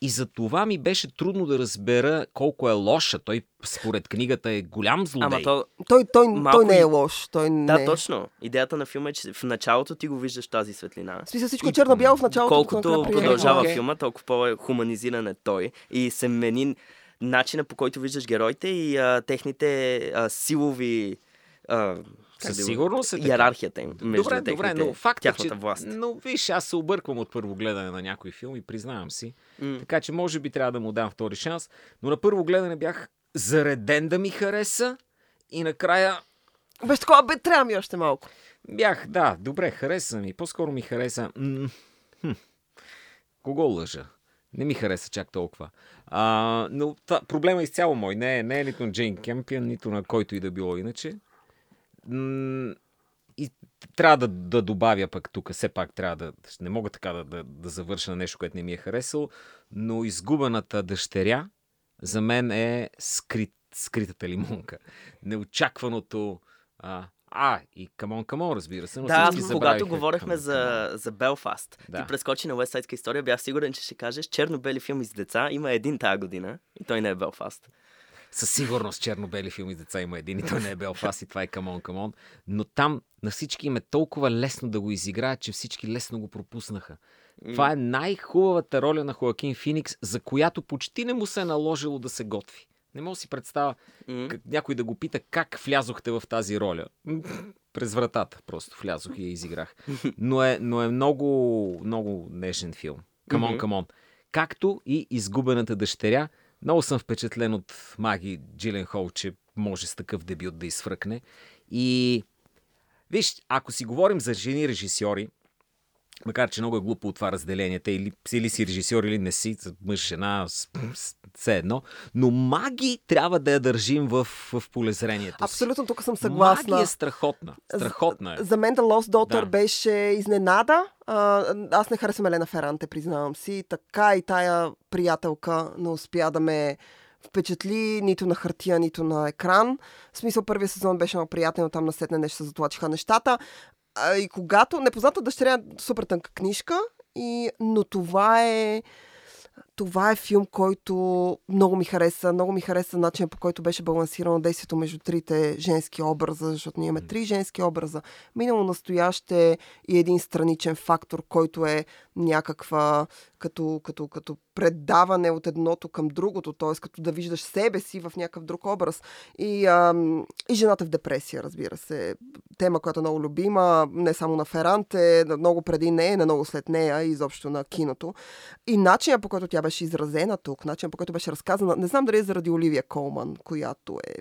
И за това ми беше трудно да разбера колко е лоша. Той, според книгата, е голям злодей. Ама то, Той, той, Малко той не и- е лош. Той не да, е. точно. Идеята на филма е, че в началото ти го виждаш тази светлина. В смисъл всичко е черно-бяло в началото. Колкото продължава Окей. филма, толкова по-хуманизиран е той. И се мени начина по който виждаш героите и а, техните а, силови... А, Със да сигурност е така. Иерархията им между Добре, техните, добре, но факт е, че... власт. Но виж, аз се обърквам от първо гледане на някои филми, признавам си. М. Така че може би трябва да му дам втори шанс. Но на първо гледане бях зареден да ми хареса и накрая Беше такова, бе, трябва ми още малко. бях, да, добре, хареса ми. По-скоро ми хареса... Хм, кого лъжа? Не ми хареса чак толкова. А, но та, проблема е изцяло мой. Не, е- не е нито на Джейн Кемпион, нито на който и да било иначе. И трябва да, да добавя пък тук, все пак трябва да... Не мога така да, да, да завърша на нещо, което не ми е харесало, но изгубената дъщеря за мен е скрит, скритата лимонка. Неочакваното... А, а и камон, камон, разбира се. Но Да, аз, когато говорихме Come On, за, Come On. за Белфаст, Да. ти прескочи на Уестсайдска история, бях сигурен, че ще кажеш черно-бели филми с деца. Има един тази година и той не е Белфаст. Със сигурност черно-бели филми с деца има един и той не е Белфаст и това е Камон, Камон. Но там на всички им е толкова лесно да го изиграят, че всички лесно го пропуснаха. Това е най-хубавата роля на Хоакин Феникс, за която почти не му се е наложило да се готви. Не мога да си представя как, някой да го пита как влязохте в тази роля. През вратата просто влязох и я изиграх. Но е, но е много, много нежен филм. Камон, камон. Както и Изгубената дъщеря. Много съм впечатлен от Маги Джилен Хол, че може с такъв дебют да изфръкне. И виж, ако си говорим за жени режисьори, макар че много е глупо от това разделение, те или, или си режисьор, или не си, мъж, жена, все едно, но Маги трябва да я държим в, в полезрението си. Абсолютно, тук съм съгласна. Маги е страхотна. Страхотна е. За мен The Lost Daughter Да. беше изненада. А, аз не харесвам Елена Феранте, признавам си. Така и тая приятелка не успя да ме впечатли нито на хартия, нито на екран. В смисъл, първия сезон беше много приятен, но там насетне нещо се затлачиха нещата. А, и когато... Непозната дъщеря е супер тънка книжка, и, но това е... Това е филм, който много ми хареса. Много ми хареса начинът по който беше балансирано действието между трите женски образа, защото ние имаме три женски образа. Минало, настояще и един страничен фактор, който е някаква като, като, като предаване от едното към другото, т.е. като да виждаш себе си в някакъв друг образ. И, ам, и жената в депресия, разбира се. Тема, която е много любима, не само на Феранте, много преди нея, не много след нея, и изобщо на киното. И начинът по който тя беше изразена тук, начин по който беше разказана. Не знам дали е заради Оливия Колман, която е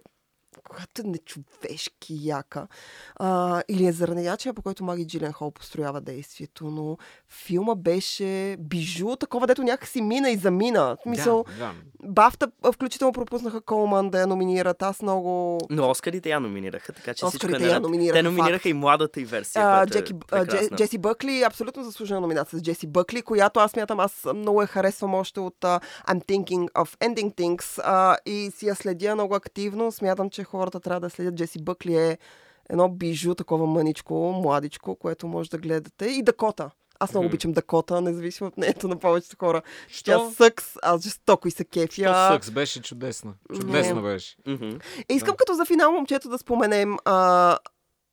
която е нечовешки яка. А, или е заради начина, по който Маги Джилен Хол построява действието, но филма беше бижу, такова, дето някакси мина и замина. В Смисъл, Да, да. Бафта включително пропуснаха Колман да я номинират. Аз много... Но Оскарите я номинираха, така че е Оскарите я номинираха, Те номинираха факт. и младата и версия, А, която Джеки, е Дже-. Джеси Бъкли, абсолютно заслужена номинация с Джеси Бъкли, която аз мятам, аз много я харесвам още от а, I'm Thinking of Ending Things а, и си я следя много активно. Смятам, че хората трябва да следят. Джеси Бъкли е едно бижу, такова мъничко, младичко, което може да гледате. И Дакота. Аз много обичам Дакота, независимо от мнението на повечето хора. Що? Тя съкс, аз жестоко и се Що кефя. съкс беше чудесна. Чудесна беше. Е, искам Да. като за финал момчето да споменем а,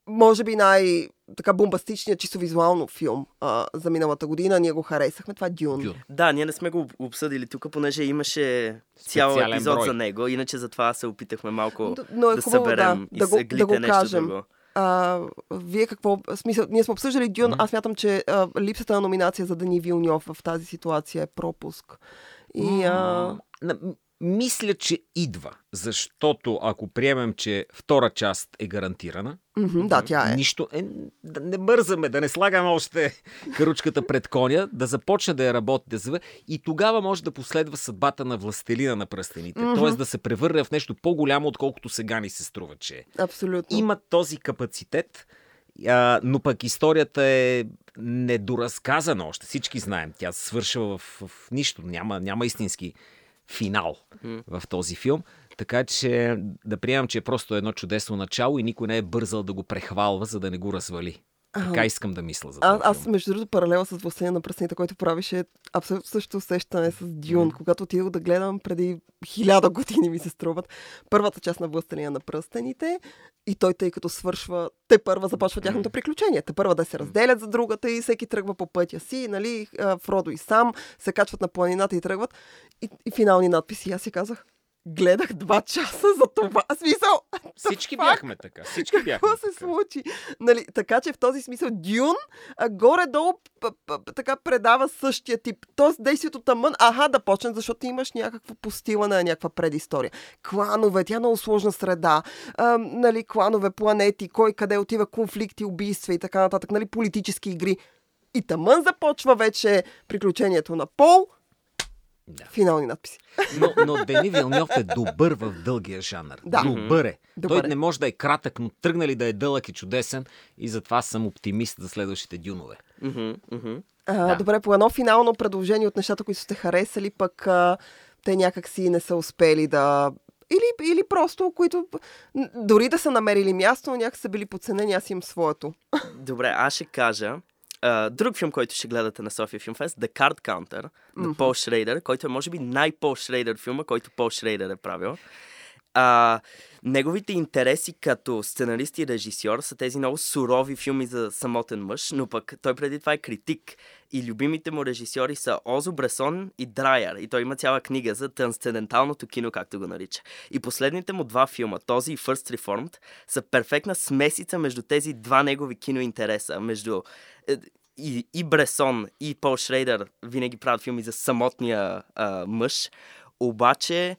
може би най- така бомбастичният чисто визуално филм а, за миналата година. Ние го харесахме. Това е Дюн. Дюн. Да, ние не сме го обсъдили тук, понеже имаше цял Специален епизод брой. за него. Иначе затова се опитахме малко Н- Но е да хубаво съберем да, и да, го, да го нещо кажем. друго. А, вие какво... Смисъл, ние сме обсъждали Дюн. Мгм. Аз мятам, че а, липсата на номинация за Дани Вилньов в тази ситуация е пропуск. И а, На- м- Мисля, че идва, защото ако приемем, че втора част е гарантирана, мгм, да, тя е. Нищо. Е, да не бързаме, да не слагаме още каручката пред коня, да започне да я работи, да заве, и тогава може да последва съдбата на властелина на пръстените. Мгм. Т.е. да се превърне в нещо по-голямо, отколкото сега ни се струва, че е. Абсолютно. Има този капацитет, а, но пък историята е недоразказана още. Всички знаем. Тя свършва в, в нищо. Няма, няма истински финал М. в този филм. Така че да приемам, че е просто едно чудесно начало и никой не е бързал да го прехвалва, за да не го развали. Така искам да мисля за А, този аз, между другото, паралела с Властелина на пръстените, който правише абсолютно същото усещане с Дюн. Мгм. Когато отидох да гледам преди хиляда години ми се струват първата част на Властелина на пръстените и той, тъй като свършва, те първа започва тяхното приключение. Те първа да се разделят за другата и всеки тръгва по пътя си, нали, Фродо и сам се качват на планината и тръгват. И, и финални надписи. Аз си казах, гледах два часа за това. Смисъл, Всички бяхме така. Всички бяхме какво се така. случи? Нали, така че в този смисъл Дюн а, горе-долу п- п- п- така предава същия тип. Тоест действието тъмън, аха да почне, защото ти имаш някакво постилане, някаква предистория. Кланове, тя е много сложна среда, а, нали, кланове, планети, кой къде отива, конфликти, убийства и така нататък, нали, политически игри. И тъмън започва вече приключението на Пол, Да. финални надписи. Но, но Дени Вилньов е добър в дългия жанр. Да. Добър е. Добър Той е. не може да е кратък, но тръгнали да е дълъг и чудесен и затова съм оптимист за следващите дюнове. А, Да. Добре, по едно финално предложение от нещата, които сте харесали, пък а, те някак си не са успели да... Или, или просто, които дори да са намерили място, но някак са били подценени, аз имам своето. Добре, аз ще кажа. Друг филм, който ще гледате на София Филм Фест, The Card Counter, на Пол Шрейдер, който е може би най-Пол Шрейдер филма, който Пол Шрейдер е правил. А, неговите интереси като сценарист и режисьор са тези много сурови филми за самотен мъж, но пък той преди това е критик. И любимите му режисьори са Озо Бресон и Драйер. И той има цяла книга за трансценденталното кино, както го нарича. И последните му два филма, този и First Reformed, са перфектна смесица между тези два негови киноинтереса. Между е, и, и Бресон, и Пол Шрейдер винаги правят филми за самотния а, мъж. Обаче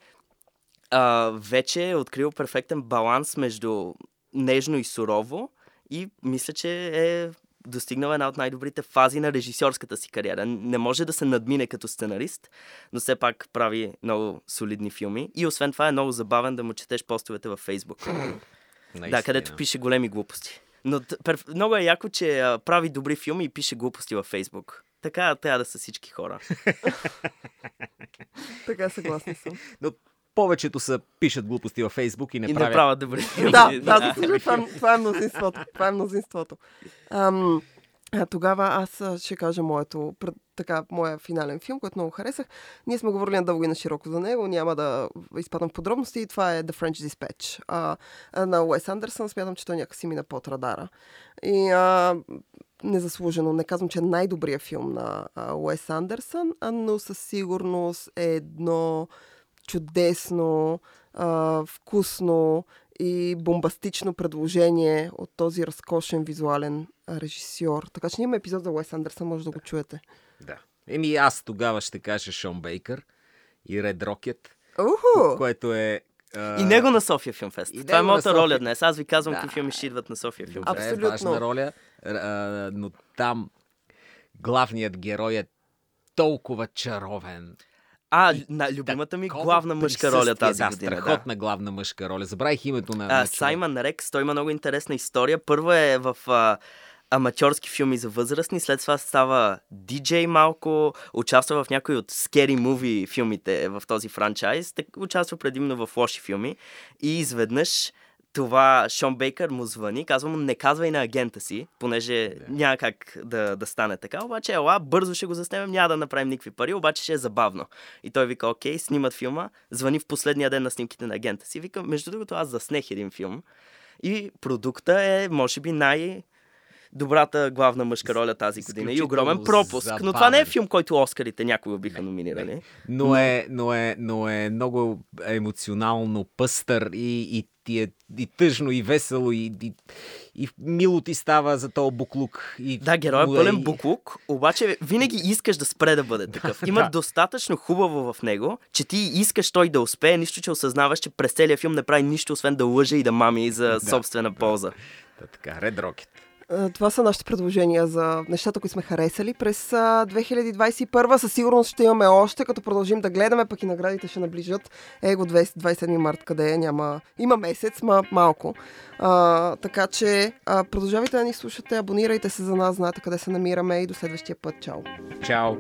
а, вече е открил перфектен баланс между нежно и сурово и мисля, че е достигнал една от най-добрите фази на режисьорската си кариера. Не може да се надмине като сценарист, но все пак прави много солидни филми. И освен това е много забавен да му четеш постовете във Фейсбук. Да, където пише големи глупости. Но много е яко, че а, прави добри филми и пише глупости във Фейсбук. Така трябва да са всички хора. [LAUGHS] Така съгласна съм. Но повечето са пишат глупости във Фейсбук и не и не правят. правят добри [LAUGHS] филми. да, да, съжаление, това, е- това е мнозинството. Това е мнозинството. Ам, а, тогава аз ще кажа моето, така, моя финален филм, който много харесах. Ние сме говорили надълго и на широко за него, няма да изпадам в подробности. Това е The French Dispatch а, а, на Уес Андерсън. Смятам, че той някакси мина под радара. И а, незаслужено. Не казвам, че е най-добрият филм на а, Уес Андерсън, а, но със сигурност е едно чудесно, а, вкусно и бомбастично предложение от този разкошен визуален режисьор. Така че ние имаме епизод за Уес Андерсън, може да го чуете. Да. Еми, аз тогава ще кажа Шон Бейкър и Ред Рокет, Уху! което е... И него на София Филмфест. и Това е моята София. роля днес. Аз ви казвам Да. какви филми ще идват на София Филмфест. Добре, Абсолютно. важна роля, а, но там главният герой е толкова чаровен. А, на, любимата ми главна мъжка роля тази да, година. Да. страхотна главна мъжка роля. Забравих името на... А, на. Саймън Рекс, той има много интересна история. Първо е в а, аматьорски филми за възрастни, след това става диджей малко, участва в някои от Scary Movie филмите в този франчайз, так, участва предимно в лоши филми и изведнъж това Шон Бейкър му звъни, казва му не казвай на агента си, понеже няма как да, да стане така, обаче ела, бързо ще го заснемем, няма да направим никакви пари, обаче ще е забавно. И той вика, окей, снимат филма, звъни в последния ден на снимките на агента си, вика, между другото аз заснех един филм и продукта е, може би, най- добрата главна мъжка роля тази година и огромен пропуск. Но това не е филм, който Оскарите някога биха номинирали. Но е, но, е, но е много емоционално пъстър и, и ти е и тъжно, и весело, и, и, и мило ти става за този буклук. И, Да, герой е му пълен буклук, обаче винаги искаш да спре да бъде такъв. [LAUGHS] Има Да. достатъчно хубаво в него, че ти искаш той да успее, нищо, че осъзнаваш, че през целия филм не прави нищо, освен да лъже и да мами за собствена полза. Та, така, Ред Рокет. Е, това са нашите предложения за нещата, които сме харесали. През 2021 със сигурност ще имаме още, като продължим да гледаме, пък и наградите ще наближат. Его 27 март, къде? Е? Няма... Има месец, ма малко. А, така че а, продължавайте да ни слушате, абонирайте се за нас, знаете къде се намираме и до следващия път. Чао! Чао!